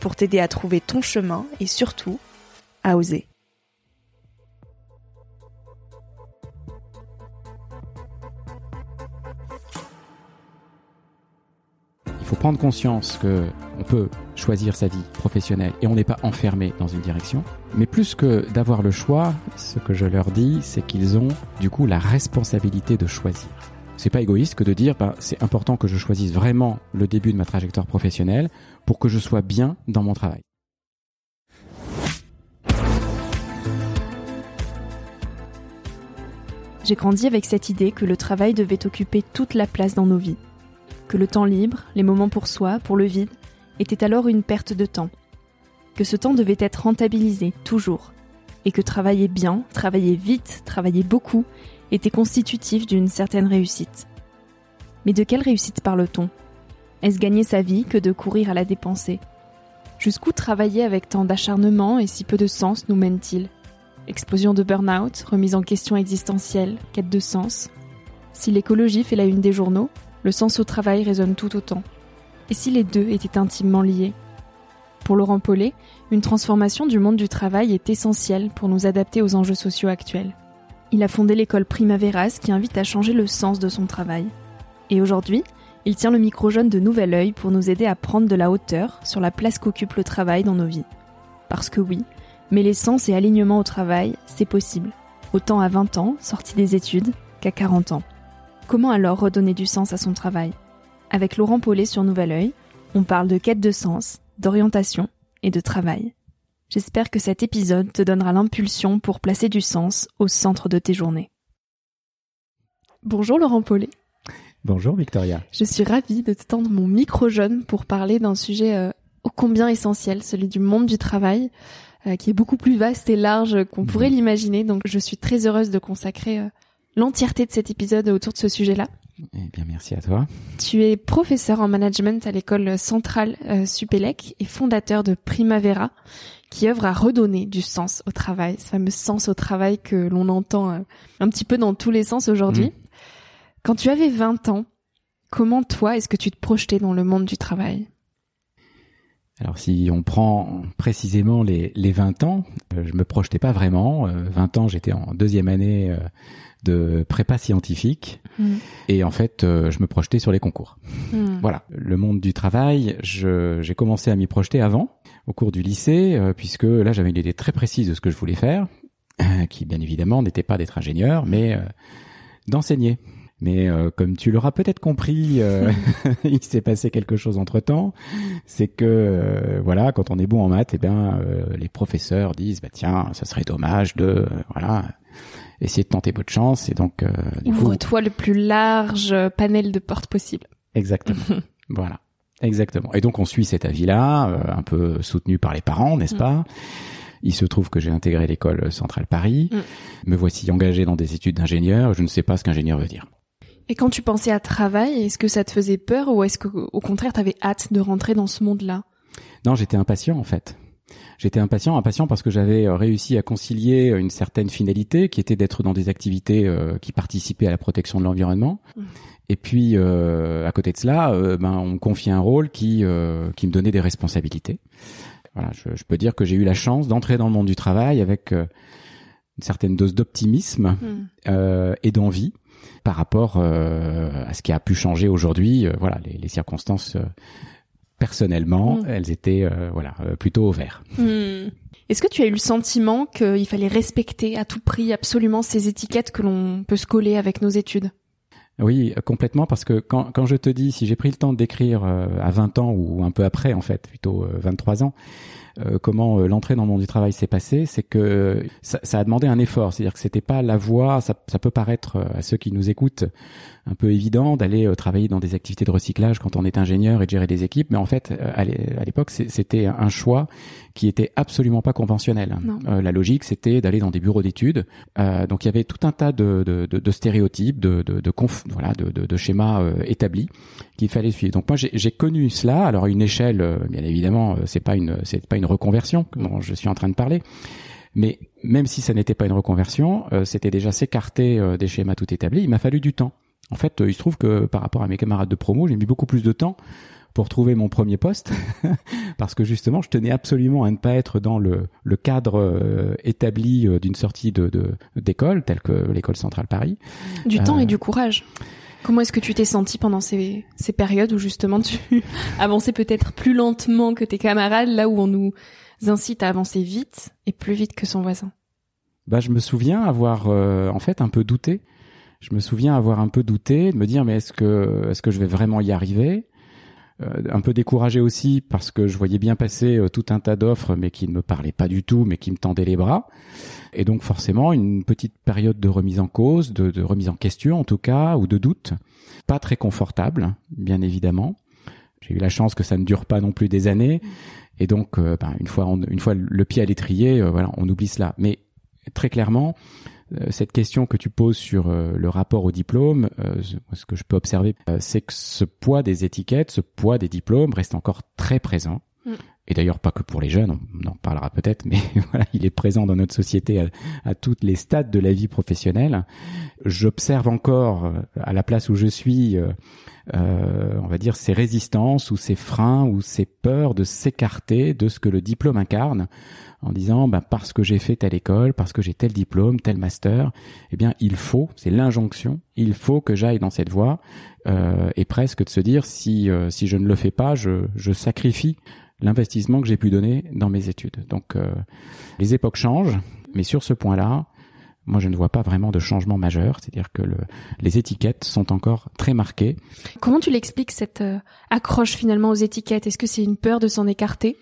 pour t'aider à trouver ton chemin et surtout à oser. Il faut prendre conscience que on peut choisir sa vie professionnelle et on n'est pas enfermé dans une direction. Mais plus que d'avoir le choix, ce que je leur dis, c'est qu'ils ont du coup la responsabilité de choisir. C'est pas égoïste que de dire bah, c'est important que je choisisse vraiment le début de ma trajectoire professionnelle pour que je sois bien dans mon travail. J'ai grandi avec cette idée que le travail devait occuper toute la place dans nos vies, que le temps libre, les moments pour soi, pour le vide, était alors une perte de temps, que ce temps devait être rentabilisé toujours, et que travailler bien, travailler vite, travailler beaucoup était constitutif d'une certaine réussite. Mais de quelle réussite parle-t-on? Est-ce gagner sa vie que de courir à la dépenser Jusqu'où travailler avec tant d'acharnement et si peu de sens nous mène-t-il? Explosion de burn-out, remise en question existentielle, quête de sens? Si l'écologie fait la une des journaux, le sens au travail résonne tout autant. Et si les deux étaient intimement liés? Pour Laurent Paulet, une transformation du monde du travail est essentielle pour nous adapter aux enjeux sociaux actuels. Il a fondé l'école Primaveras qui invite à changer le sens de son travail. Et aujourd'hui, il tient le micro jeune de Nouvel Oeil pour nous aider à prendre de la hauteur sur la place qu'occupe le travail dans nos vies. Parce que oui, mêler sens et alignement au travail, c'est possible. Autant à 20 ans, sorti des études, qu'à 40 ans. Comment alors redonner du sens à son travail? Avec Laurent Paulet sur Nouvel Oeil, on parle de quête de sens, d'orientation et de travail. J'espère que cet épisode te donnera l'impulsion pour placer du sens au centre de tes journées. Bonjour Laurent Paulet. Bonjour Victoria. Je suis ravie de te tendre mon micro jeune pour parler d'un sujet euh, ô combien essentiel, celui du monde du travail, euh, qui est beaucoup plus vaste et large qu'on pourrait Mhm. l'imaginer. Donc je suis très heureuse de consacrer euh, l'entièreté de cet épisode autour de ce sujet-là. Eh bien merci à toi. Tu es professeur en management à l'école centrale euh, Supélec et fondateur de Primavera, qui œuvre à redonner du sens au travail, ce fameux sens au travail que l'on entend euh, un petit peu dans tous les sens aujourd'hui. Mhm. Quand tu avais 20 ans, comment toi est-ce que tu te projetais dans le monde du travail? Alors si on prend précisément les, les 20 ans, euh, je me projetais pas vraiment. Euh, 20 ans, j'étais en deuxième année euh, de prépa scientifique Mm. et en fait, euh, je me projetais sur les concours. Hmm. Voilà, le monde du travail, j'ai commencé à m'y projeter avant, au cours du lycée, euh, puisque là j'avais une idée très précise de ce que je voulais faire, euh, qui bien évidemment n'était pas d'être ingénieur, mais euh, d'enseigner. Mais euh, comme tu l'auras peut-être compris, euh, il s'est passé quelque chose entre temps. C'est que euh, voilà, quand on est bon en maths, eh ben euh, les professeurs disent bah tiens, ça serait dommage de voilà essayer de tenter votre chance. Et donc euh, Ouvre-toi le plus large panel de portes possible. Exactement. voilà. Exactement. Et donc on suit cet avis-là, euh, un peu soutenu par les parents, n'est-ce mm. pas? Il se trouve que j'ai intégré l'école centrale Paris. Mm. Me voici engagé dans des études d'ingénieur. Je ne sais pas ce qu'ingénieur veut dire. Et quand tu pensais à travail, est-ce que ça te faisait peur ou est-ce que au contraire tu avais hâte de rentrer dans ce monde-là? Non, j'étais impatient en fait. J'étais impatient, impatient parce que j'avais euh, réussi à concilier une certaine finalité qui était d'être dans des activités euh, qui participaient à la protection de l'environnement. Mm. Et puis euh, à côté de cela, euh, ben on me confiait un rôle qui euh, qui me donnait des responsabilités. Voilà, je, je peux dire que j'ai eu la chance d'entrer dans le monde du travail avec une certaine dose d'optimisme hmm. et d'envie par rapport à ce qui a pu changer aujourd'hui. voilà, les, les circonstances personnellement, hmm. elles étaient voilà plutôt au vert. Hmm. Est-ce que tu as eu le sentiment qu'il fallait respecter à tout prix absolument ces étiquettes que l'on peut se coller avec nos études? Oui, complètement, parce que quand, quand je te dis, si j'ai pris le temps d'écrire euh, à 20 ans ou un peu après, en fait, plutôt 23 euh, ans, euh, comment l'entrée dans le monde du travail s'est passée, c'est que ça, ça, a demandé un effort. C'est-à-dire que c'était pas la voie. Ça, ça, peut paraître à ceux qui nous écoutent un peu évident d'aller euh, travailler dans des activités de recyclage quand on est ingénieur et de gérer des équipes, mais en fait, euh, à l'époque, c'était un choix qui était absolument pas conventionnel. Euh, la logique, c'était d'aller dans des bureaux d'études. donc il y avait tout un tas de, de, de, de stéréotypes, de, de, de voilà, de, de, schémas établis qu'il fallait suivre. Donc moi, j'ai connu cela. Alors à une échelle, bien évidemment, c'est pas une, c'est pas une reconversion dont je suis en train de parler. Mais même si ça n'était pas une reconversion, c'était déjà s'écarter des schémas tout établis. Il m'a fallu du temps. En fait, euh, il se trouve que par rapport à mes camarades de promo, j'ai mis beaucoup plus de temps pour trouver mon premier poste, parce que justement, je tenais absolument à ne pas être dans le, le cadre euh, établi euh, d'une sortie de d'école, telle que l'école centrale Paris. Du temps et du courage. Comment est-ce que tu t'es senti pendant ces, ces périodes où justement tu avançais peut-être plus lentement que tes camarades, là où on nous incite à avancer vite et plus vite que son voisin? Bah, je me souviens avoir en fait un peu douté je me souviens avoir un peu douté, de me dire mais est-ce que est-ce que je vais vraiment y arriver? euh, Un peu découragé aussi parce que je voyais bien passer euh, tout un tas d'offres mais qui ne me parlaient pas du tout, mais qui me tendaient les bras. Et donc forcément une petite période de remise en cause, de, de remise en question en tout cas, ou de doute, pas très confortable, bien évidemment. J'ai eu la chance que ça ne dure pas non plus des années. Et donc, euh, ben, une fois, une fois le pied à l'étrier, voilà, on oublie cela. Mais très clairement, euh, cette question que tu poses sur euh, le rapport au diplôme, euh, ce que je peux observer, c'est que ce poids des étiquettes, ce poids des diplômes reste encore très présent. Et d'ailleurs pas que pour les jeunes, on en parlera peut-être, mais voilà, il est présent dans notre société à, à toutes les stades de la vie professionnelle. J'observe encore à la place où je suis, euh, on va dire, ces résistances ou ces freins ou ces peurs de s'écarter de ce que le diplôme incarne en disant bah, parce que j'ai fait telle école, parce que j'ai tel diplôme, tel master, eh bien il faut, c'est l'injonction, il faut que j'aille dans cette voie euh, et presque de se dire si euh, si je ne le fais pas, je, je sacrifie l'investissement que j'ai pu donner dans mes études. Donc euh, les époques changent, mais sur ce point-là, moi, je ne vois pas vraiment de changement majeur, c'est-à-dire que le, les étiquettes sont encore très marquées. Comment tu l'expliques cette euh, accroche finalement aux étiquettes? Est-ce que c'est une peur de s'en écarter?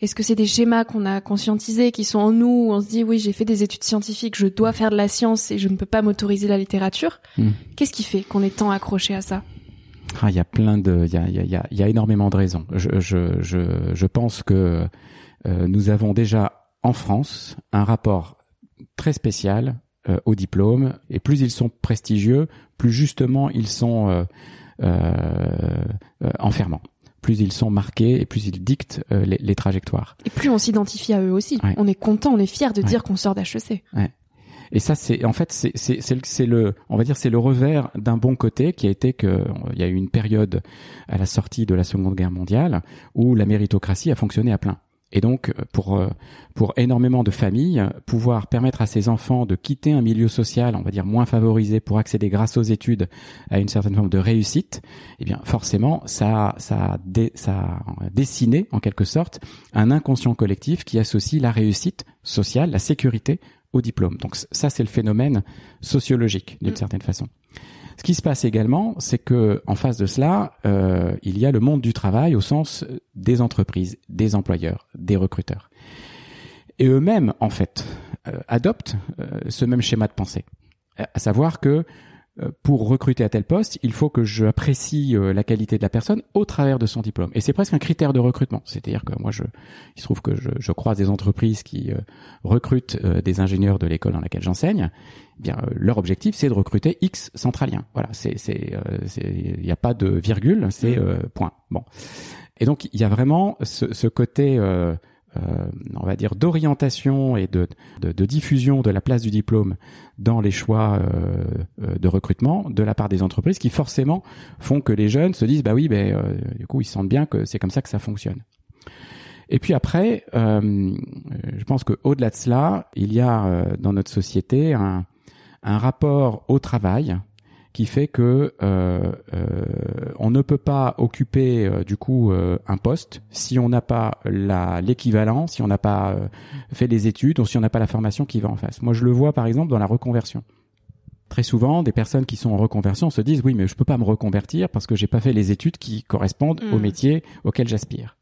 Est-ce que c'est des schémas qu'on a conscientisés, qui sont en nous, où on se dit oui, j'ai fait des études scientifiques, je dois faire de la science et je ne peux pas m'autoriser la littérature? Hmm. Qu'est-ce qui fait qu'on est tant accroché à ça? Ah, il y a plein de, il y a, y, a, y a, énormément de raisons. Je, je, je, je pense que euh, nous avons déjà en France un rapport très spécial euh, au diplôme. Et plus ils sont prestigieux, plus justement ils sont euh, euh, enfermants plus ils sont marqués et plus ils dictent les, les, trajectoires. Et plus on s'identifie à eux aussi. On est content, on est fier de dire qu'on sort d'HEC. Ouais. Et ça, c'est en fait, c'est c'est le, on va dire, c'est le revers d'un bon côté qui a été que il y a eu une période à la sortie de la Seconde Guerre mondiale où la méritocratie a fonctionné à plein. Et donc, euh, pour euh, pour énormément de familles, pouvoir permettre à ces enfants de quitter un milieu social, on va dire moins favorisé, pour accéder grâce aux études à une certaine forme de réussite, eh bien, forcément, ça ça ça a dessiné en quelque sorte un inconscient collectif qui associe la réussite sociale, la sécurité au diplôme. Donc ça, c'est le phénomène sociologique d'une mm. certaine façon. Ce qui se passe également, c'est que en face de cela, euh, il y a le monde du travail au sens des entreprises, des employeurs, des recruteurs. Et eux-mêmes, en fait, euh, adoptent euh, ce même schéma de pensée, à savoir que pour recruter à tel poste, il faut que je apprécie euh, la qualité de la personne au travers de son diplôme. Et c'est presque un critère de recrutement. C'est-à-dire que moi, je, il se trouve que je, je croise des entreprises qui euh, recrutent des ingénieurs de l'école dans laquelle j'enseigne. Eh bien, leur objectif, c'est de recruter X centraliens. Voilà, c'est, c'est, il n'y a pas de virgule, c'est mmh. point. Bon. Et donc, il y a vraiment ce, ce côté euh, on va dire, d'orientation et de, de, diffusion de la place du diplôme dans les choix euh, euh, de recrutement de la part des entreprises qui forcément font que les jeunes se disent bah oui, ben du coup ils sentent bien que c'est comme ça que ça fonctionne. Et puis après, je pense que au-delà de cela, il y a dans notre société un, un rapport au travail qui fait que euh, euh, on ne peut pas occuper euh, du coup un poste si on n'a pas l'équivalent, si on n'a pas fait des études ou si on n'a pas la formation qui va en face. Moi, je le vois par exemple dans la reconversion. Très souvent, des personnes qui sont en reconversion se disent oui, mais je peux pas me reconvertir parce que j'ai pas fait les études qui correspondent au mmh. métier auquel j'aspire.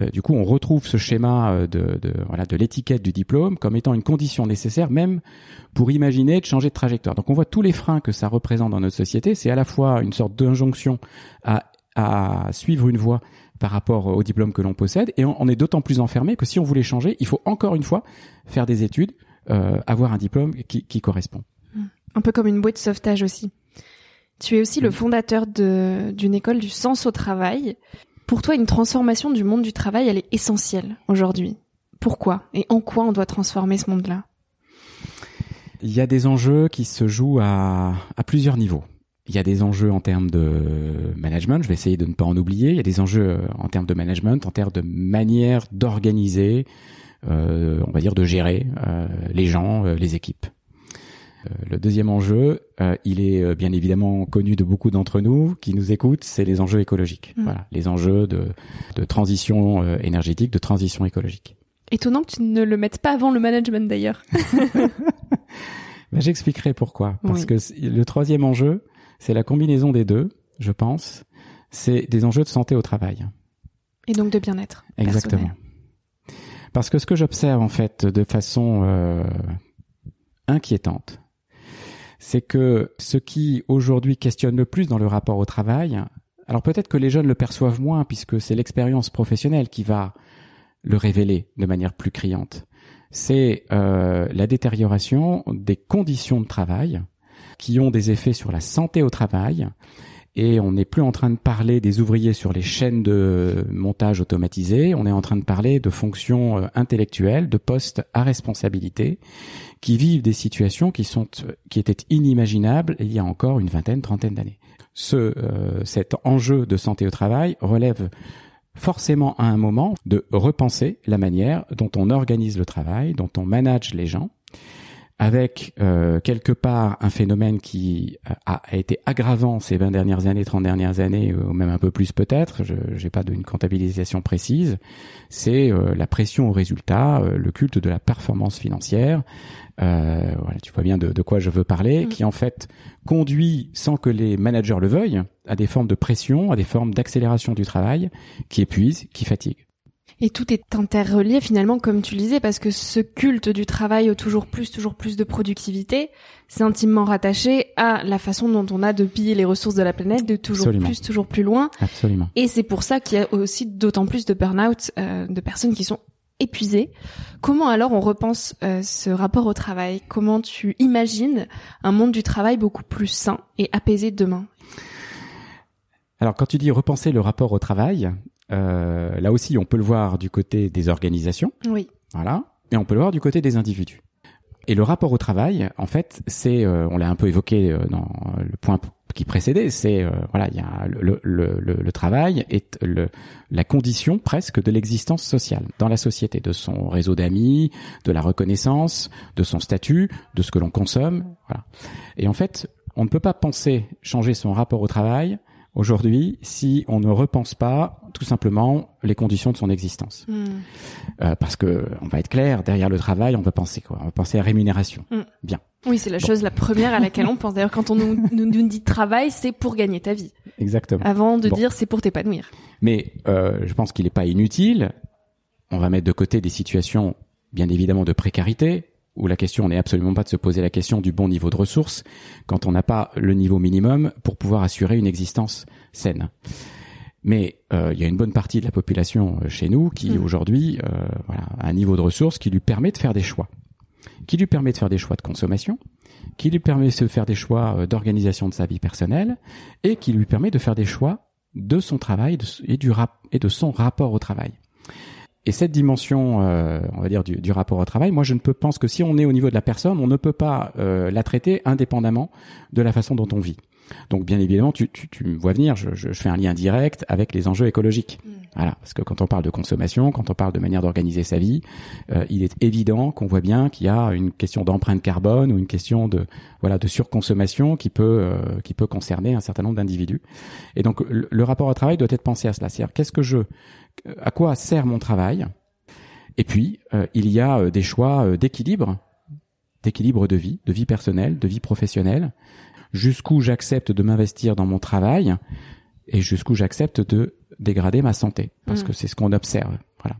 Euh, du coup, on retrouve ce schéma euh, de, de voilà de l'étiquette du diplôme comme étant une condition nécessaire même pour imaginer de changer de trajectoire. Donc, on voit tous les freins que ça représente dans notre société. C'est à la fois une sorte d'injonction à, à suivre une voie par rapport au diplôme que l'on possède, et on, est d'autant plus enfermé que si on voulait changer, il faut encore une fois faire des études, euh, avoir un diplôme qui, qui correspond. Un peu comme une boîte de sauvetage aussi. Tu es aussi le fondateur d'une école du sens au travail. Pour toi, une transformation du monde du travail, elle est essentielle aujourd'hui. Pourquoi Et en quoi on doit transformer ce monde-là? Il y a des enjeux qui se jouent à, plusieurs niveaux. Il y a des enjeux en termes de management, je vais essayer de ne pas en oublier. Il y a des enjeux en termes de management, en termes de manière d'organiser, euh, on va dire de gérer euh, les gens, euh, les équipes. Euh, le deuxième enjeu, euh, il est euh, bien évidemment connu de beaucoup d'entre nous qui nous écoutent, c'est les enjeux écologiques. Mm. Voilà, les enjeux de, de transition énergétique, de transition écologique. Étonnant que tu ne le mettes pas avant le management d'ailleurs. ben, J'expliquerai pourquoi. Parce que le troisième enjeu, c'est la combinaison des deux, je pense. C'est des enjeux de santé au travail. Et donc de bien-être. Exactement. Parce que ce que j'observe en fait de façon euh, inquiétante, c'est que ce qui aujourd'hui questionne le plus dans le rapport au travail, alors peut-être que les jeunes le perçoivent moins puisque c'est l'expérience professionnelle qui va le révéler de manière plus criante, c'est euh, la détérioration des conditions de travail qui ont des effets sur la santé au travail et on n'est plus en train de parler des ouvriers sur les chaînes de montage automatisées, on est en train de parler de fonctions euh, intellectuelles, de postes à responsabilité, qui vivent des situations qui sont qui étaient inimaginables il y a encore une vingtaine, trentaine d'années. Ce euh, cet enjeu de santé au travail relève forcément à un moment de repenser la manière dont on organise le travail, dont on manage les gens avec euh, quelque part un phénomène qui a, été aggravant ces 20 dernières années, 30 dernières années, ou même un peu plus peut-être, je n'ai pas d'une comptabilisation précise, c'est euh, la pression au résultat, euh, le culte de la performance financière, voilà, tu vois bien de, de quoi je veux parler, mm. qui en fait conduit, sans que les managers le veuillent, à des formes de pression, à des formes d'accélération du travail, qui épuisent, qui fatiguent. Et tout est interrelié finalement, comme tu le disais, parce que ce culte du travail au toujours plus, toujours plus de productivité, c'est intimement rattaché à la façon dont on a de piller les ressources de la planète, de toujours plus, toujours plus loin. Absolument. Et c'est pour ça qu'il y a aussi d'autant plus de burn-out, euh, de personnes qui sont épuisées. Comment alors on repense euh, ce rapport au travail? Comment tu imagines un monde du travail beaucoup plus sain et apaisé demain? Alors quand tu dis repenser le rapport au travail, euh, là aussi, on peut le voir du côté des organisations. Oui. Voilà. Et on peut le voir du côté des individus. Et le rapport au travail, en fait, c'est, euh, on l'a un peu évoqué euh, dans le point qui précédait, c'est voilà, il y a le, le, le, le travail est le, la condition presque de l'existence sociale dans la société, de son réseau d'amis, de la reconnaissance, de son statut, de ce que l'on consomme, voilà. Et en fait, on ne peut pas penser changer son rapport au travail aujourd'hui si on ne repense pas tout simplement les conditions de son existence. Hmm. Euh, parce que on va être clair, derrière le travail, on va penser quoi? On va penser à rémunération. Hmm. Bien. Oui, c'est la chose la première à laquelle on pense. D'ailleurs, quand on nous, nous, dit travail, c'est pour gagner ta vie. Exactement. Avant de dire c'est pour t'épanouir. Mais euh, je pense qu'il n'est pas inutile. On va mettre de côté des situations, bien évidemment, de précarité, où la question n'est absolument pas de se poser la question du bon niveau de ressources quand on n'a pas le niveau minimum pour pouvoir assurer une existence saine. Mais euh, il y a une bonne partie de la population euh, chez nous qui Mm. aujourd'hui euh, voilà, a un niveau de ressources qui lui permet de faire des choix, qui lui permet de faire des choix de consommation, qui lui permet de faire des choix d'organisation de sa vie personnelle et qui lui permet de faire des choix de son travail de- et, du rap- et de son rapport au travail. Et cette dimension, euh, on va dire, du, du rapport au travail, moi je ne peux pense que si on est au niveau de la personne, on ne peut pas euh, la traiter indépendamment de la façon dont on vit. Donc bien évidemment, tu, tu, tu me vois venir, je, je, je fais un lien direct avec les enjeux écologiques. Voilà, parce que quand on parle de consommation, quand on parle de manière d'organiser sa vie, euh, il est évident qu'on voit bien qu'il y a une question d'empreinte carbone ou une question de voilà de surconsommation qui peut euh, qui peut concerner un certain nombre d'individus. Et donc le, le rapport au travail doit être pensé à cela, c'est-à-dire qu'est-ce que je à quoi sert mon travail Et puis euh, il y a euh, des choix euh, d'équilibre, d'équilibre de vie, de vie personnelle, de vie professionnelle, jusqu'où j'accepte de m'investir dans mon travail et jusqu'où j'accepte de dégrader ma santé parce Mm. que c'est ce qu'on observe. Voilà.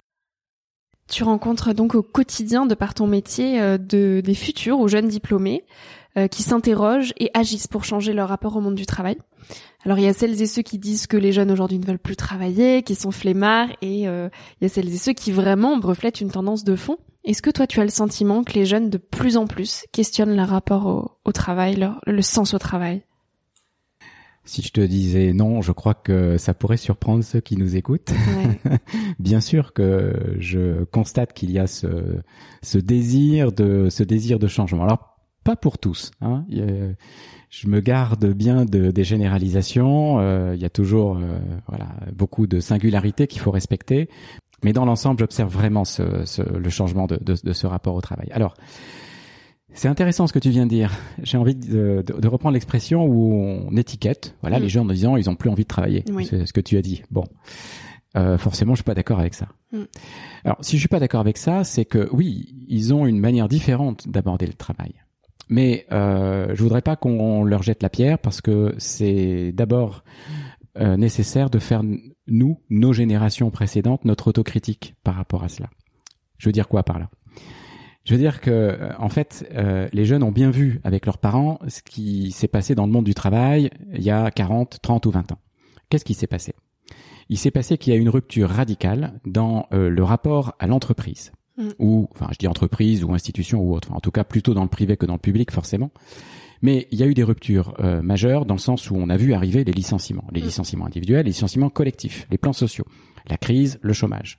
Tu rencontres donc au quotidien, de par ton métier, de, des futurs ou jeunes diplômés euh, qui s'interrogent et agissent pour changer leur rapport au monde du travail. Alors il y a celles et ceux qui disent que les jeunes aujourd'hui ne veulent plus travailler, qui sont flemmards, et euh, il y a celles et ceux qui vraiment reflètent une tendance de fond. Est-ce que toi tu as le sentiment que les jeunes de plus en plus questionnent leur rapport au, au travail, leur, le sens au travail? Si je te disais non, je crois que ça pourrait surprendre ceux qui nous écoutent. Ouais. Bien sûr que je constate qu'il y a ce, ce désir de ce désir de changement. Alors pas pour tous. Hein. A- je me garde bien de, des généralisations. Euh, il y a toujours euh, voilà beaucoup de singularités qu'il faut respecter. Mais dans l'ensemble, j'observe vraiment ce, ce- le changement de, de, de ce rapport au travail. Alors, c'est intéressant ce que tu viens de dire. J'ai envie de, de- de reprendre l'expression où on étiquette, voilà, Mm. les gens en disant ils ont plus envie de travailler. Oui. C'est ce que tu as dit. Bon, euh, forcément, je suis pas d'accord avec ça. Mm. Alors, si je suis pas d'accord avec ça, c'est que oui, ils ont une manière différente d'aborder le travail. Mais euh, je voudrais pas qu'on leur jette la pierre parce que c'est d'abord euh, nécessaire de faire nous, nos générations précédentes, notre autocritique par rapport à cela. Je veux dire quoi par là? Je veux dire que euh, en fait, euh, les jeunes ont bien vu avec leurs parents ce qui s'est passé dans le monde du travail il y a 40, 30 ou 20 ans. Qu'est-ce qui s'est passé? Il s'est passé qu'il y a une rupture radicale dans le rapport à l'entreprise. Mm. Ou, enfin, je dis entreprise ou institution ou autre. Enfin, en tout cas, plutôt dans le privé que dans le public, forcément. Mais il y a eu des ruptures euh, majeures dans le sens où on a vu arriver les licenciements, les Mm. licenciements individuels, les licenciements collectifs, les plans sociaux, la crise, le chômage.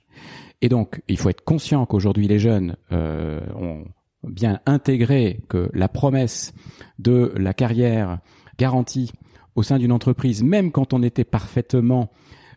Et donc, il faut être conscient qu'aujourd'hui les jeunes euh, ont bien intégré que la promesse de la carrière garantie au sein d'une entreprise, même quand on était parfaitement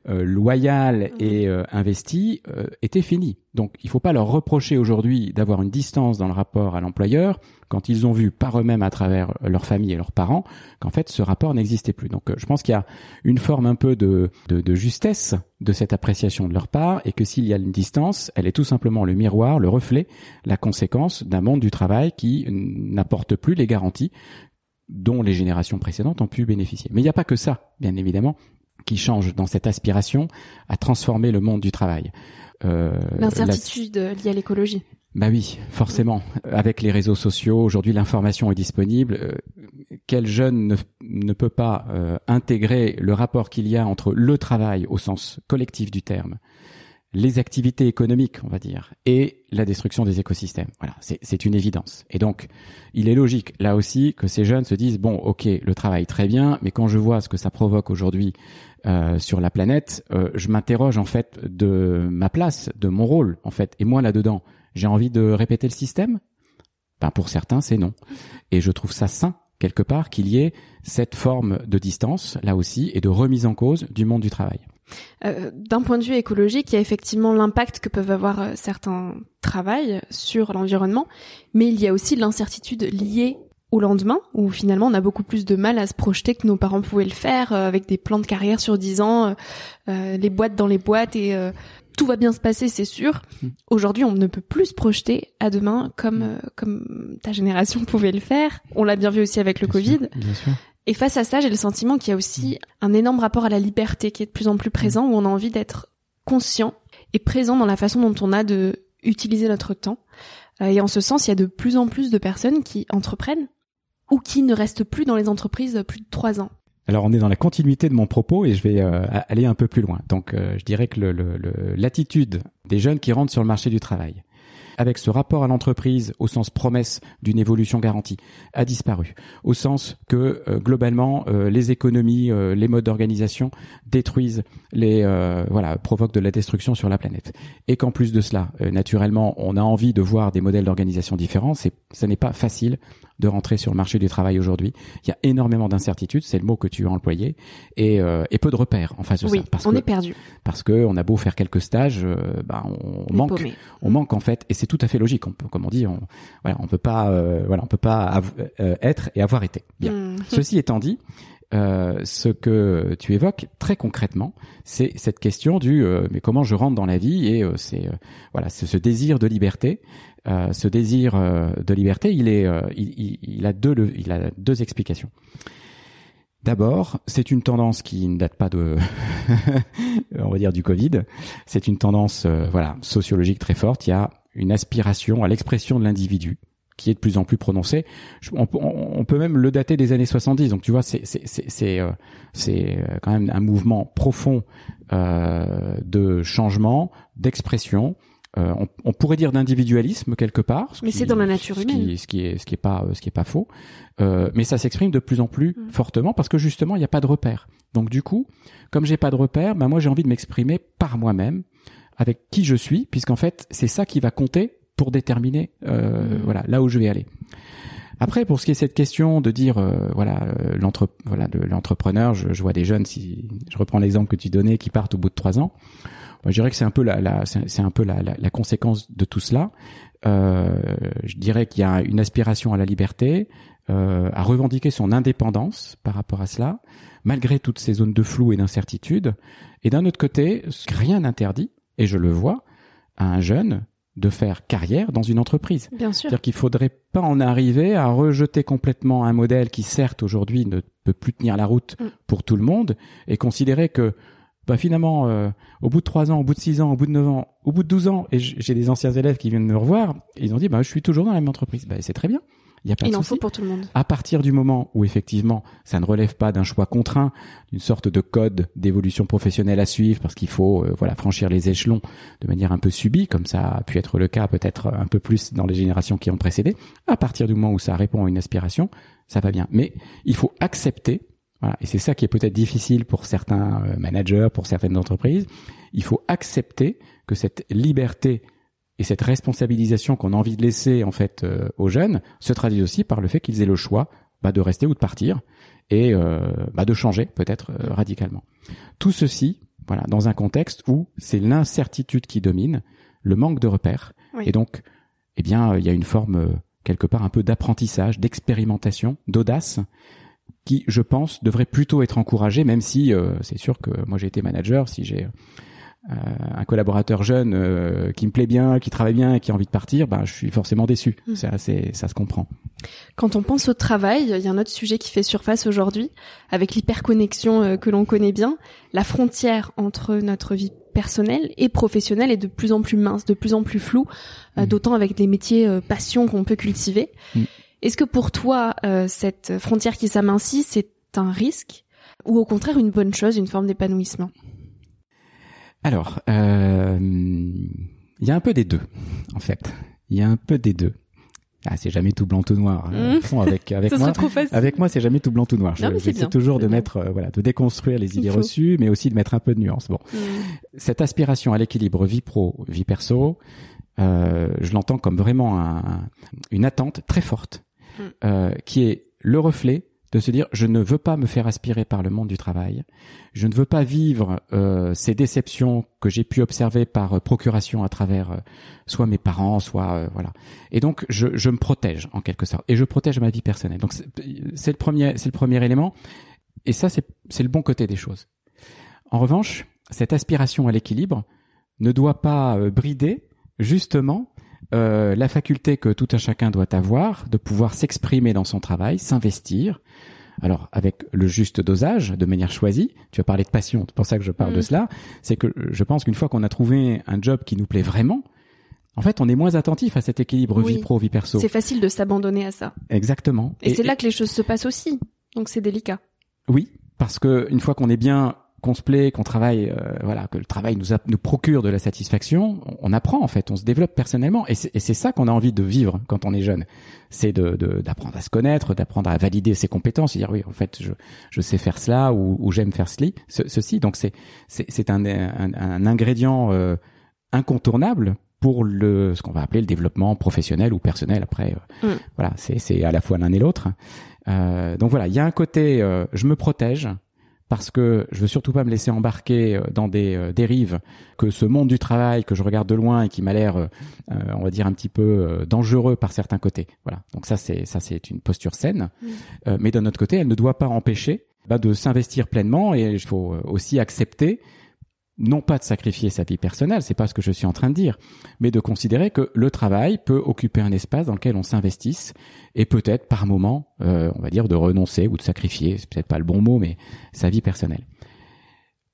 euh, loyal et euh, investi, euh, était finie. Donc, il ne faut pas leur reprocher aujourd'hui d'avoir une distance dans le rapport à l'employeur quand ils ont vu par eux-mêmes à travers leur famille et leurs parents qu'en fait ce rapport n'existait plus. Donc, je pense qu'il y a une forme un peu de, de, de justesse de cette appréciation de leur part et que s'il y a une distance, elle est tout simplement le miroir, le reflet, la conséquence d'un monde du travail qui n'apporte plus les garanties dont les générations précédentes ont pu bénéficier. Mais il n'y a pas que ça, bien évidemment, qui change dans cette aspiration à transformer le monde du travail. Euh, L'incertitude liée à l'écologie. bah oui, forcément. Avec les réseaux sociaux, aujourd'hui l'information est disponible. Euh, quel jeune ne, ne peut pas euh, intégrer le rapport qu'il y a entre le travail au sens collectif du terme, les activités économiques, on va dire, et la destruction des écosystèmes. Voilà, c'est une évidence. Et donc, il est logique, là aussi, que ces jeunes se disent, bon, ok, le travail très bien, mais quand je vois ce que ça provoque aujourd'hui euh, sur la planète, euh, je m'interroge en fait de ma place, de mon rôle, en fait. Et moi, là-dedans, j'ai envie de répéter le système? Ben, Pour certains, c'est non. Et je trouve ça sain, quelque part, qu'il y ait cette forme de distance, là aussi, et de remise en cause du monde du travail. Euh, D'un point de vue écologique, il y a effectivement l'impact que peuvent avoir euh, certains travails sur l'environnement, mais il y a aussi l'incertitude liée au lendemain, où finalement on a beaucoup plus de mal à se projeter que nos parents pouvaient le faire, euh, avec des plans de carrière sur 10 ans, euh, les boîtes dans les boîtes, et euh, tout va bien se passer, c'est sûr. Mm. Aujourd'hui, on ne peut plus se projeter à demain comme, euh, comme ta génération pouvait le faire. On l'a bien vu aussi avec le Bien Covid. sûr, bien sûr. Et face à ça, j'ai le sentiment qu'il y a aussi un énorme rapport à la liberté qui est de plus en plus présent, où on a envie d'être conscient et présent dans la façon dont on a de utiliser notre temps. Et en ce sens, il y a de plus en plus de personnes qui entreprennent ou qui ne restent plus dans les entreprises plus de trois ans. Alors on est dans la continuité de mon propos et je vais euh, aller un peu plus loin. Donc euh, je dirais que l'attitude des jeunes qui rentrent sur le marché du travail, avec ce rapport à l'entreprise au sens promesse d'une évolution garantie a disparu, au sens que euh, globalement euh, les économies, euh, les modes d'organisation détruisent les voilà provoquent de la destruction sur la planète, et qu'en plus de cela, naturellement, on a envie de voir des modèles d'organisation différents. C'est ça n'est pas facile de rentrer sur le marché du travail aujourd'hui. Il y a énormément d'incertitudes, c'est le mot que tu as employé, et, euh, et peu de repères en face de oui, ça. Parce on que, est perdu. Parce que on a beau faire quelques stages, euh, bah, on, on manque, paumé. on manque en fait, et c'est tout à fait logique. On peut, comme on dit, on, voilà, on peut pas, euh, voilà, on peut pas euh, être et avoir été. Bien. Mhm. Ceci étant dit. Euh, ce que tu évoques très concrètement, c'est cette question du euh, mais comment je rentre dans la vie et euh, c'est voilà c'est ce désir de liberté, ce désir de liberté, il est il, il, il, a deux il a deux explications. D'abord, c'est une tendance qui ne date pas de, on va dire du Covid. C'est une tendance, voilà, sociologique très forte. Il y a une aspiration à l'expression de l'individu qui est de plus en plus prononcé. On, on, peut même le dater des années 70. Donc tu vois, c'est c'est c'est euh, c'est quand même un mouvement profond euh, de changement, d'expression. Euh, on, on, pourrait dire d'individualisme quelque part. Mais c'est dans la nature ce humaine. Qui, ce qui est ce qui est pas ce qui est pas faux. Euh, mais ça s'exprime de plus en plus Mm. fortement parce que justement il n'y a pas de repère. Donc du coup, comme j'ai pas de repère, ben moi j'ai envie de m'exprimer par moi-même avec qui je suis, puisqu'en fait c'est ça qui va compter pour déterminer euh, Mhm. voilà là où je vais aller. Après, pour ce qui est cette question de dire euh, voilà euh, l'entre voilà de l'entrepreneur, je, je vois des jeunes si je reprends l'exemple que tu donnais qui partent au bout de trois ans. Moi, je dirais que c'est un peu la, la c'est un peu la, la, la conséquence de tout cela. Euh, je dirais qu'il y a une aspiration à la liberté, euh, à revendiquer son indépendance par rapport à cela, malgré toutes ces zones de flou et d'incertitude. Et d'un autre côté, rien n'interdit, et je le vois, à un jeune de faire carrière dans une entreprise. Bien sûr. C'est-à-dire qu'il faudrait pas en arriver à rejeter complètement un modèle qui certes aujourd'hui ne peut plus tenir la route Mm. pour tout le monde et considérer que bah finalement euh, au bout de trois ans, au bout de six ans, au bout de neuf ans, au bout de 12 ans et j'ai des anciens élèves qui viennent me revoir, et ils ont dit bah je suis toujours dans la même entreprise. Bah c'est très bien. Il y a pas Il de en faut pour tout le monde. À partir du moment où effectivement ça ne relève pas d'un choix contraint, d'une sorte de code d'évolution professionnelle à suivre, parce qu'il faut euh, voilà franchir les échelons de manière un peu subie, comme ça a pu être le cas peut-être un peu plus dans les générations qui ont précédé. À partir du moment où ça répond à une aspiration, ça va bien. Mais il faut accepter, voilà, et c'est ça qui est peut-être difficile pour certains euh, managers, pour certaines entreprises. Il faut accepter que cette liberté et cette responsabilisation qu'on a envie de laisser en fait euh, aux jeunes se traduit aussi par le fait qu'ils aient le choix bah, de rester ou de partir et euh, bah, de changer peut-être euh, radicalement. Tout ceci, voilà, dans un contexte où c'est l'incertitude qui domine, le manque de repères, Oui. et donc, eh bien, euh, il y a une forme euh, quelque part un peu d'apprentissage, d'expérimentation, d'audace qui, je pense, devrait plutôt être encouragée, même si euh, c'est sûr que moi j'ai été manager, si j'ai euh, un collaborateur jeune euh, qui me plaît bien, qui travaille bien et qui a envie de partir, bah, je suis forcément déçu. Mm. Ça, c'est, ça se comprend. Quand on pense au travail, il y a un autre sujet qui fait surface aujourd'hui, avec l'hyperconnexion euh, que l'on connaît bien. La frontière entre notre vie personnelle et professionnelle est de plus en plus mince, de plus en plus floue, euh, Mhm. d'autant avec les métiers euh, passion qu'on peut cultiver. Mhm. Est-ce que pour toi, euh, cette frontière qui s'amincit, c'est un risque ou au contraire une bonne chose, une forme d'épanouissement? Alors, euh, il y a un peu des deux, en fait. Il y a un peu des deux. Ah, c'est jamais tout blanc tout noir. hein. Mm. Avec moi, avec c'est jamais tout blanc tout noir. Non, J'essaie toujours de bien. mettre, euh, voilà, de déconstruire les idées reçues, mais aussi de mettre un peu de nuance. Bon, Mhm. cette aspiration à l'équilibre vie pro vie perso, euh, je l'entends comme vraiment un- une attente très forte, Mm. euh, qui est le reflet de se dire je ne veux pas me faire aspirer par le monde du travail, je ne veux pas vivre euh, ces déceptions que j'ai pu observer par euh, procuration à travers euh, soit mes parents, soit euh, voilà. Et donc je, je me protège en quelque sorte et je protège ma vie personnelle. Donc c'est le premier c'est le premier élément et ça c'est c'est le bon côté des choses. En revanche, cette aspiration à l'équilibre ne doit pas euh, brider justement euh, la faculté que tout un chacun doit avoir de pouvoir s'exprimer dans son travail, s'investir. Alors avec le juste dosage, de manière choisie. Tu as parlé de passion, c'est pour ça que je parle de cela. C'est que je pense qu'une fois qu'on a trouvé un job qui nous plaît vraiment, En fait, on est moins attentif à cet équilibre Oui. vie pro vie perso. C'est facile de s'abandonner à ça. Exactement. Et, c'est là que les choses se passent aussi. Donc c'est délicat. Oui, parce que une fois qu'on est bien, qu'on se plaît, qu'on travaille, euh, voilà, que le travail nous, a- nous procure de la satisfaction, on, on apprend en fait, on se développe personnellement, et c'est ça qu'on a envie de vivre quand on est jeune. C'est de de- d'apprendre à se connaître, d'apprendre à valider ses compétences, et dire oui, en fait, je je sais faire cela ou, ou j'aime faire celi, ce- ceci. Donc c'est un, un un ingrédient euh, incontournable pour le ce qu'on va appeler le développement professionnel ou personnel. Après, euh, Mm. voilà, c'est c'est à la fois l'un et l'autre. Euh, donc voilà, il y a un côté, euh, je me protège parce que je veux surtout pas me laisser embarquer euh, dans des euh, dérives que ce monde du travail que je regarde de loin et qui m'a l'air, euh, on va dire un petit peu dangereux par certains côtés. Voilà. Donc ça c'est ça c'est une posture saine, Mm. Euh, mais d'un autre côté, elle ne doit pas empêcher bah, de s'investir pleinement et il faut aussi accepter non pas de sacrifier sa vie personnelle, c'est pas ce que je suis en train de dire, mais de considérer que le travail peut occuper un espace dans lequel on s'investisse et peut-être par moment, euh, on va dire, de renoncer ou de sacrifier, c'est peut-être pas le bon mot, mais sa vie personnelle.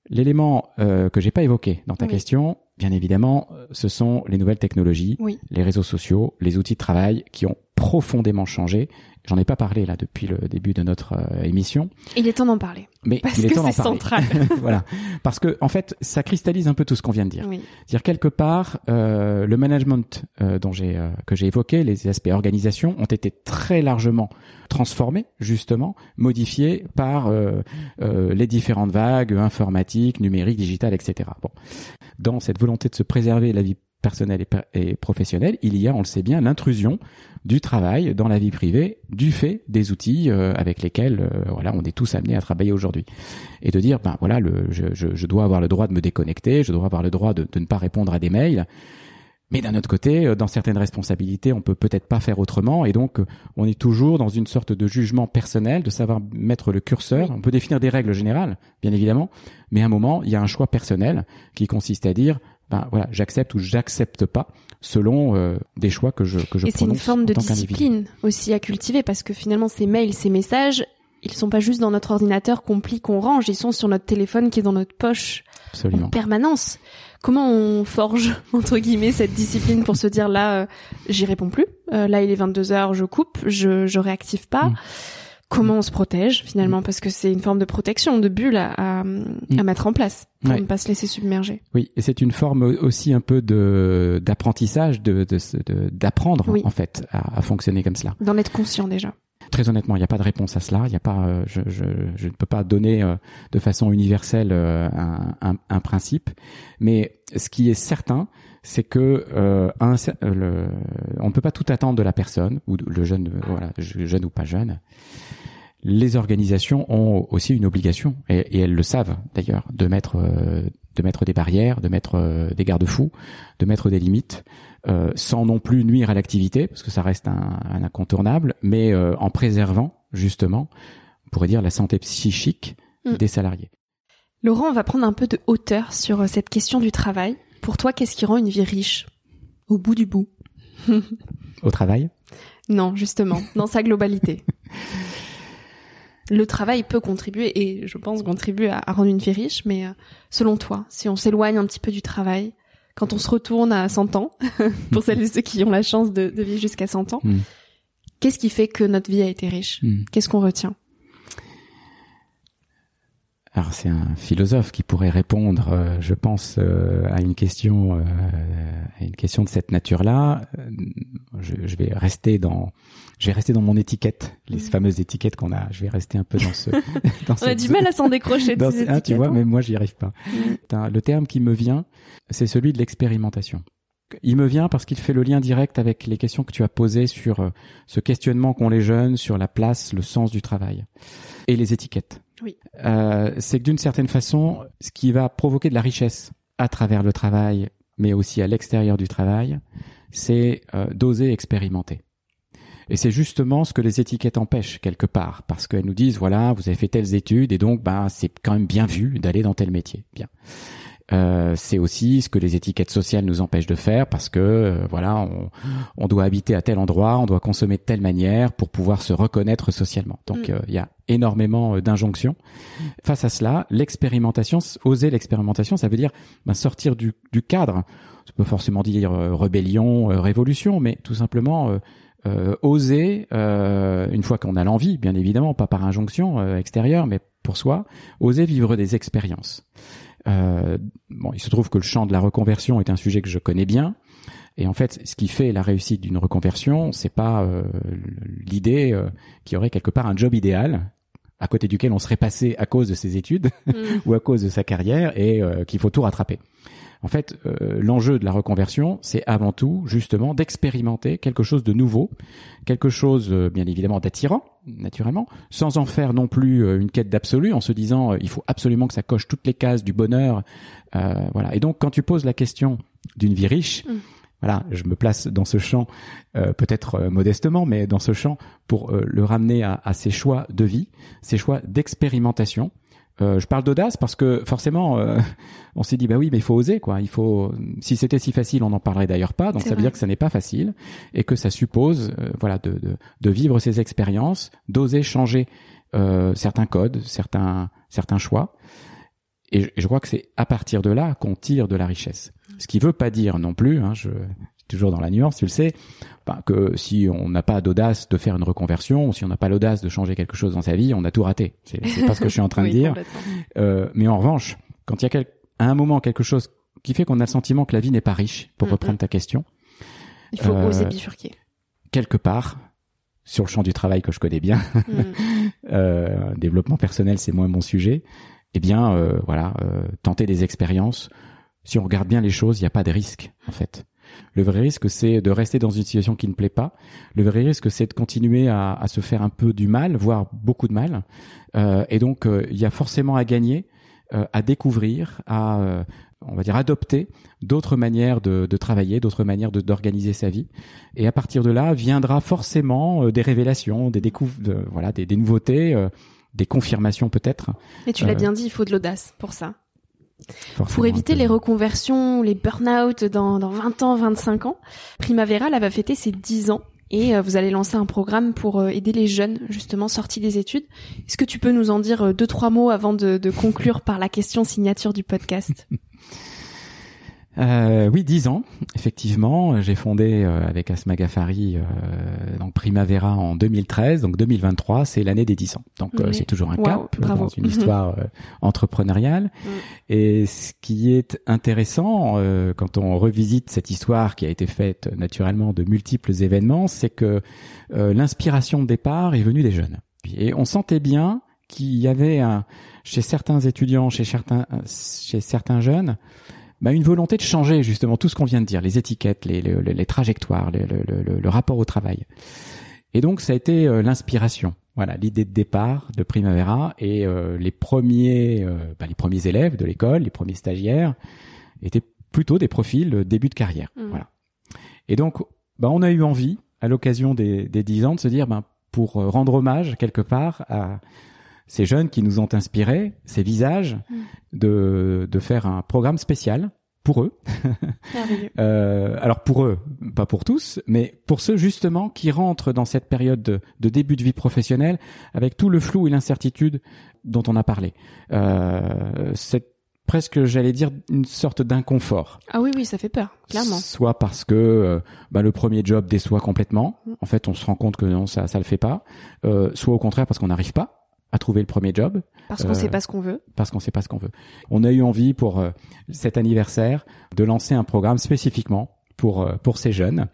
L'élément euh, que j'ai pas évoqué dans ta Oui. question, bien évidemment, euh, ce sont les nouvelles technologies, Oui. les réseaux sociaux, les outils de travail qui ont profondément changé. J'en ai pas parlé là depuis le début de notre euh, émission, Il est temps d'en parler. mais Parce il est que c'est central. voilà, parce que en fait, ça cristallise un peu tout ce qu'on vient de dire. Oui. C'est-à-dire quelque part, euh, le management euh, dont j'ai euh, que j'ai évoqué, les aspects organisation, ont été très largement transformés, justement, modifiés par euh, euh, les différentes vagues informatiques, numériques, digitales, etc. Bon, dans cette volonté de se préserver la vie personnelle et, professionnelle, il y a, on le sait bien, l'intrusion du travail dans la vie privée du fait des outils euh, avec lesquels euh, voilà on est tous amenés à travailler aujourd'hui. Et de dire ben voilà le, je, je, je dois avoir le droit de me déconnecter je dois avoir le droit de, de ne pas répondre à des mails. Mais d'un autre côté euh, dans certaines responsabilités on peut peut-être pas faire autrement. Et donc euh, on est toujours dans une sorte de jugement personnel de savoir mettre le curseur. On peut définir des règles générales bien évidemment. Mais à un moment il y a un choix personnel qui consiste à dire ben voilà j'accepte ou j'accepte pas selon euh, des choix que je que je Et c'est une forme en de discipline aussi à cultiver parce que finalement ces mails, ces messages, ils sont pas juste dans notre ordinateur qu'on plie, qu'on range, ils sont sur notre téléphone qui est dans notre poche en absolument permanence. Comment on forge entre guillemets cette discipline pour se dire là, euh, j'y réponds plus, euh, là il est 22 heures, je coupe, je je réactive pas. Mm. Comment on se protège finalement parce que c'est une forme de protection, de bulle à, à, à mettre en place pour Mm. Ouais. ne pas se laisser submerger. Oui, et c'est une forme aussi un peu de d'apprentissage, de de- de- d'apprendre Oui. en fait à, à fonctionner comme cela. D'en être conscient déjà. Très honnêtement, il n'y a pas de réponse à cela. Il y a pas, euh, je, ne peux pas donner euh, de façon universelle euh, un, principe, mais ce qui est certain, c'est que on ne peut pas tout attendre de la personne ou le jeune, jeune ou pas jeune. Les organisations ont aussi une obligation, et, elles le savent d'ailleurs, de mettre de mettre des barrières, de mettre des garde-fous, de mettre des limites, euh, sans non plus nuire à l'activité, parce que ça reste un, un incontournable, mais euh, en préservant justement, on pourrait dire, la santé psychique Mm. des salariés. Laurent, on va prendre un peu de hauteur sur euh, cette question du travail. Pour toi, qu'est-ce qui rend une vie riche? Au bout du bout. Au travail, Non, justement, dans sa globalité. Le travail peut contribuer, et je pense contribuer à, à rendre une vie riche, mais euh, selon toi, si on s'éloigne un petit peu du travail, quand on se retourne à 100 ans, pour celles et ceux qui ont la chance de, de vivre jusqu'à 100 ans, Mm. qu'est-ce qui fait que notre vie a été riche Hmm. Qu'est-ce qu'on retient Alors c'est un philosophe qui pourrait répondre, euh, je pense, euh, à une question, euh, à une question de cette nature-là. Je, je vais rester dans, je vais rester dans mon étiquette, les Mhm. fameuses étiquettes qu'on a. Je vais rester un peu dans ce. dans On a du mal à s'en décrocher de ces hein, tu vois, hein. même moi, j'y arrive pas. Mm. Le terme qui me vient, c'est celui de l'expérimentation. Il me vient parce qu'il fait le lien direct avec les questions que tu as posées sur euh, ce questionnement qu'ont les jeunes sur la place, le sens du travail et les étiquettes. Oui. Euh, c'est que d'une certaine façon, ce qui va provoquer de la richesse à travers le travail, mais aussi à l'extérieur du travail, c'est euh, d'oser expérimenter. Et c'est justement ce que les étiquettes empêchent quelque part, parce qu'elles nous disent voilà, vous avez fait telles études et donc bah c'est quand même bien vu d'aller dans tel métier. Bien. Euh, c'est aussi ce que les étiquettes sociales nous empêchent de faire parce que euh, voilà, on, on, doit habiter à tel endroit, on doit consommer de telle manière pour pouvoir se reconnaître socialement. Donc mm. il y a énormément d'injonctions. Face à cela, l'expérimentation, oser l'expérimentation, ça veut dire ben, sortir du, du cadre. Ça peut forcément dire rébellion, révolution, mais tout simplement euh, oser, euh, une fois qu'on a l'envie, bien évidemment, pas par injonction euh, extérieure, mais pour soi, oser vivre des expériences. bon, il se trouve que le champ de la reconversion est un sujet que je connais bien. Et en fait, ce qui fait la réussite d'une reconversion, c'est pas l'idée qu'il y aurait quelque part un job idéal à côté duquel on serait passé à cause de ses études mm. ou à cause de sa carrière et qu'il faut tout rattraper. En fait, euh, l'enjeu de la reconversion, c'est avant tout justement d'expérimenter quelque chose de nouveau, quelque chose euh, bien évidemment d'attirant, naturellement, sans en faire non plus euh, une quête d'absolu, en se disant il faut absolument que ça coche toutes les cases du bonheur, voilà. Et donc quand tu poses la question d'une vie riche, mm. voilà, je me place dans ce champ, peut-être modestement, mais dans ce champ pour le ramener à, à, ces choix de vie, ces choix d'expérimentation, euh, je parle d'audace parce que forcément, euh, on s'est dit bah oui, mais il faut oser quoi. Il faut, si c'était si facile, on n'en parlerait d'ailleurs pas. Donc ça veut dire que ça n'est pas facile et que ça suppose, euh, voilà, de, de, de, vivre ces expériences, d'oser changer certains codes, certains certains choix. Et je, crois que c'est à partir de là qu'on tire de la richesse. Ce qui veut pas dire non plus, hein, je toujours dans la nuance, tu le sais, bah, que si on n'a pas d'audace de faire une reconversion, ou si on n'a pas l'audace de changer quelque chose dans sa vie, on a tout raté. C'est pas ce que je suis en train de dire. Euh, mais en revanche, quand il y a à un moment quelque chose qui fait qu'on a le sentiment que la vie n'est pas riche, pour reprendre ta question, il faut euh, oser bifurquer. Quelque part, sur le champ du travail que je connais bien, mm. euh, développement personnel, c'est moins mon sujet. Eh bien, euh, voilà, euh, tenter des expériences. Si on regarde bien les choses, il n'y a pas de risque en fait. Le vrai risque, c'est de rester dans une situation qui ne plaît pas. Le vrai risque, c'est de continuer à, à, se faire un peu du mal, voire beaucoup de mal. Euh, et donc, euh, il y a forcément à gagner, euh, à découvrir, à, euh, on va dire, adopter d'autres manières de, de travailler, d'autres manières d'organiser sa vie. Et à partir de là, viendra forcément des révélations, des découvertes, voilà, des, des nouveautés, des confirmations peut-être. Mais tu l'as bien dit, il faut de l'audace pour ça. Pour éviter les reconversions, les burn-out dans, dans 20 ans, 25 ans, Primavera là, va fêter ses 10 ans et euh, vous allez lancer un programme pour euh, aider les jeunes justement sortis des études. Est-ce que tu peux nous en dire euh, deux trois mots avant de, de conclure par la question signature du podcast? Euh, oui, dix ans, effectivement. J'ai fondé euh, avec Asma Gafari euh, donc Primavera en 2013, donc 2023, c'est l'année des dix ans. Donc euh, c'est toujours un cap dans une histoire entrepreneuriale. Mm. Et ce qui est intéressant quand on revisite cette histoire qui a été faite naturellement de multiples événements, c'est que l'inspiration de départ est venue des jeunes. Et on sentait bien qu'il y avait un, chez certains étudiants, chez certains, chez certains jeunes, bah, une volonté de changer justement tout ce qu'on vient de dire, les étiquettes, les, les, les trajectoires, le, le, le, rapport au travail. Et donc ça a été euh, l'inspiration, voilà, l'idée de départ de Primavera et euh, les premiers, euh, bah, les premiers élèves de l'école, les premiers stagiaires étaient plutôt des profils début de carrière, mmh. voilà. Et donc, bah, on a eu envie à l'occasion des, des 10 ans de se dire, ben, pour rendre hommage quelque part à ces jeunes qui nous ont inspirés, ces visages, mm. de, de faire un programme spécial pour eux. euh, alors pour eux, pas pour tous, mais pour ceux justement qui rentrent dans cette période de, de début de vie professionnelle avec tout le flou et l'incertitude dont on a parlé. Euh, c'est presque, j'allais dire, une sorte d'inconfort. Ah oui, oui, ça fait peur, clairement. Soit parce que euh, bah, le premier job déçoit complètement. Mm. En fait, on se rend compte que non, ça, ça le fait pas. Euh, soit au contraire parce qu'on n'arrive pas à trouver le premier job. Parce qu'on ne sait pas ce qu'on veut. Parce qu'on sait pas ce qu'on veut. On a eu envie pour euh, cet anniversaire de lancer un programme spécifiquement pour euh, pour ces jeunes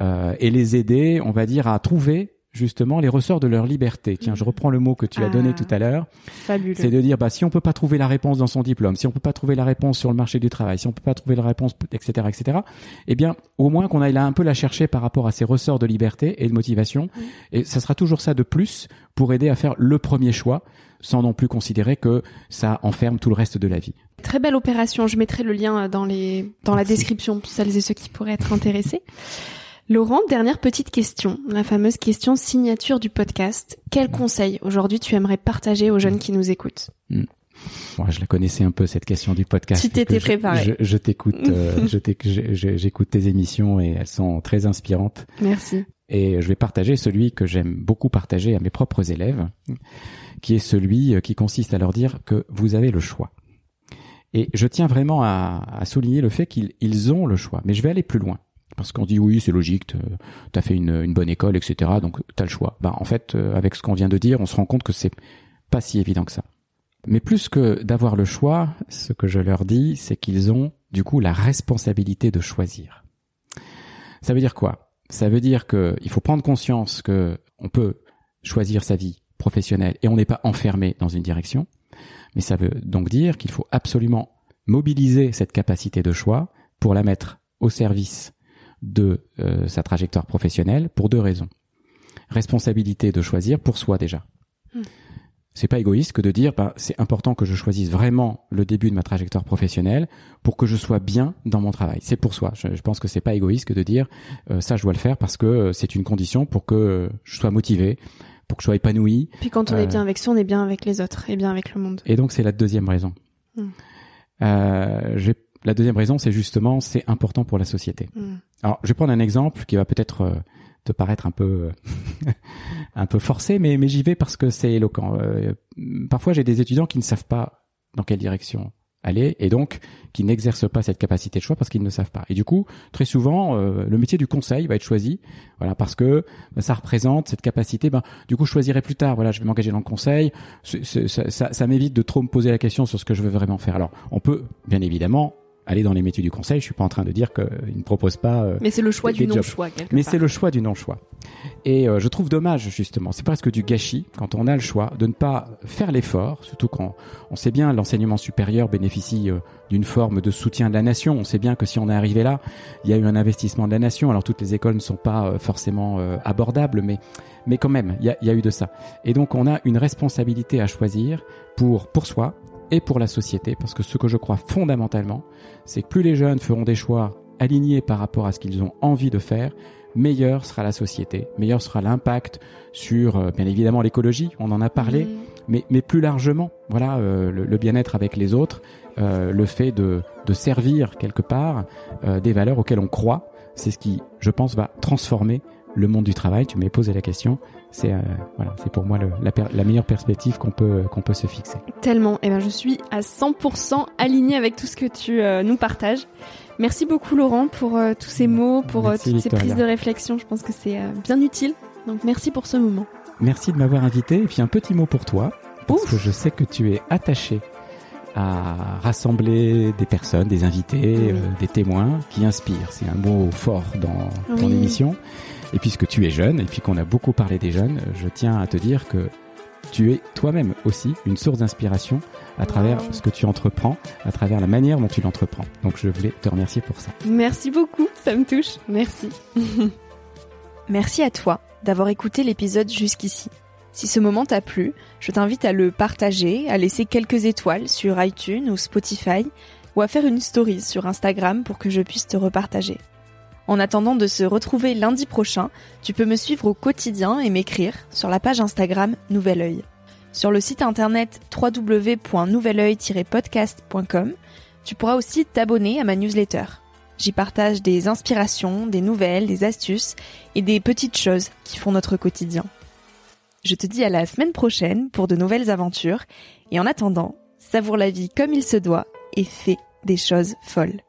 euh, et les aider, on va dire, à trouver justement les ressorts de leur liberté. Tiens, je reprends le mot que tu as donné ah, tout à l'heure. C'est de dire, bah, si on peut pas trouver la réponse dans son diplôme, si on peut pas trouver la réponse sur le marché du travail, si on peut pas trouver la réponse, etc., etc., eh bien, au moins qu'on aille là un peu la chercher par rapport à ces ressorts de liberté et de motivation. Et ça sera toujours ça de plus pour aider à faire le premier choix sans non plus considérer que ça enferme tout le reste de la vie. Très belle opération. Je mettrai le lien dans les, dans la description pour celles et ceux qui pourraient être intéressés. Laurent, dernière petite question, la fameuse question signature du podcast. Quel conseil aujourd'hui tu aimerais partager aux jeunes qui nous écoutent hmm. Moi, je la connaissais un peu cette question du podcast. Tu t'étais préparé. Je, t'écoute, euh, j'écoute tes émissions et elles sont très inspirantes. Merci. Et je vais partager celui que j'aime beaucoup partager à mes propres élèves, qui est celui qui consiste à leur dire que vous avez le choix. Et je tiens vraiment à, à souligner le fait qu'ils ont le choix. Mais je vais aller plus loin. Parce qu'on dit oui, c'est logique, tu as fait une, bonne école, etc. Donc tu as le choix. Bah, en fait, euh, avec ce qu'on vient de dire, on se rend compte que c'est pas si évident que ça. Mais plus que d'avoir le choix, ce que je leur dis, c'est qu'ils ont du coup la responsabilité de choisir. Ça veut dire quoi? Ça veut dire qu'il faut prendre conscience que on peut choisir sa vie professionnelle et on n'est pas enfermé dans une direction. Mais ça veut donc dire qu'il faut absolument mobiliser cette capacité de choix pour la mettre au service de euh, sa trajectoire professionnelle pour deux raisons. Responsabilité de choisir pour soi déjà. Hmm. C'est pas égoïste que de dire bah, c'est important que je choisisse vraiment le début de ma trajectoire professionnelle pour que je sois bien dans mon travail. C'est pour soi. Je, pense que c'est pas égoïste que de dire euh, ça je dois le faire parce que euh, c'est une condition pour que je sois motivé, pour que je sois épanoui. Puis quand on est bien avec soi, on est bien avec les autres et bien avec le monde. Et donc c'est la deuxième raison. Hmm. Euh, la deuxième raison, c'est justement, c'est important pour la société. Mm. Alors, je vais prendre un exemple qui va peut-être euh, te paraître un peu un peu forcé, mais mais j'y vais parce que c'est éloquent. Euh, parfois, j'ai des étudiants qui ne savent pas dans quelle direction aller et donc qui n'exercent pas cette capacité de choix parce qu'ils ne savent pas. Et du coup, très souvent, euh, le métier du conseil va être choisi, voilà, parce que bah, ça représente cette capacité. Ben, du coup, je choisirai plus tard. Voilà, je vais m'engager dans le conseil. ça, ça, ça m'évite de trop me poser la question sur ce que je veux vraiment faire. Alors, on peut bien évidemment aller dans les métiers du conseil. Je suis pas en train de dire qu'ils ne proposent pas. Euh, Mais c'est le choix du non-choix. Mais c'est le choix du non-choix. Et euh, je trouve dommage justement. C'est presque du gâchis quand on a le choix de ne pas faire l'effort, surtout quand on sait bien l'enseignement supérieur bénéficie euh, d'une forme de soutien de la nation. On sait bien que si on est arrivé là, il y a eu un investissement de la nation. Alors toutes les écoles ne sont pas forcément abordables, mais mais quand même, il y a, y a eu de ça. Et donc on a une responsabilité à choisir pour pour soi et pour la société, parce que ce que je crois fondamentalement, c'est que plus les jeunes feront des choix alignés par rapport à ce qu'ils ont envie de faire, meilleure sera la société, meilleur sera l'impact sur, euh, bien évidemment, l'écologie, on en a parlé, mais, mais plus largement, voilà, euh, le, bien-être avec les autres, euh, le fait de, de servir quelque part des valeurs auxquelles on croit, c'est ce qui, je pense, va transformer le monde du travail. Tu m'as posé la question c'est euh, voilà, c'est pour moi le, la, la, meilleure perspective qu'on peut qu'on peut se fixer. Tellement. Et eh ben je suis à 100% aligné avec tout ce que tu euh, nous partages. Merci beaucoup Laurent pour euh, tous ces mots, pour toutes ces prises de réflexion. Je pense que c'est bien utile. Donc merci pour ce moment. Merci de m'avoir invité. Et puis un petit mot pour toi, parce que je sais que tu es attaché à rassembler des personnes, des invités, des témoins qui inspirent. C'est un mot fort dans ton émission. Et puisque tu es jeune, et puis qu'on a beaucoup parlé des jeunes, je tiens à te dire que tu es toi-même aussi une source d'inspiration à travers ce que tu entreprends, à travers la manière dont tu l'entreprends. Donc je voulais te remercier pour ça. Merci beaucoup, ça me touche. Merci. Merci à toi d'avoir écouté l'épisode jusqu'ici. Si ce moment t'a plu, je t'invite à le partager, à laisser quelques étoiles sur iTunes ou Spotify, ou à faire une story sur Instagram pour que je puisse te repartager. En attendant de se retrouver lundi prochain, tu peux me suivre au quotidien et m'écrire sur la page Instagram Nouvel Oeil. Sur le site internet www.nouveloeil-podcast.com, tu pourras aussi t'abonner à ma newsletter. J'y partage des inspirations, des nouvelles, des astuces et des petites choses qui font notre quotidien. Je te dis à la semaine prochaine pour de nouvelles aventures et en attendant, savoure la vie comme il se doit et fais des choses folles.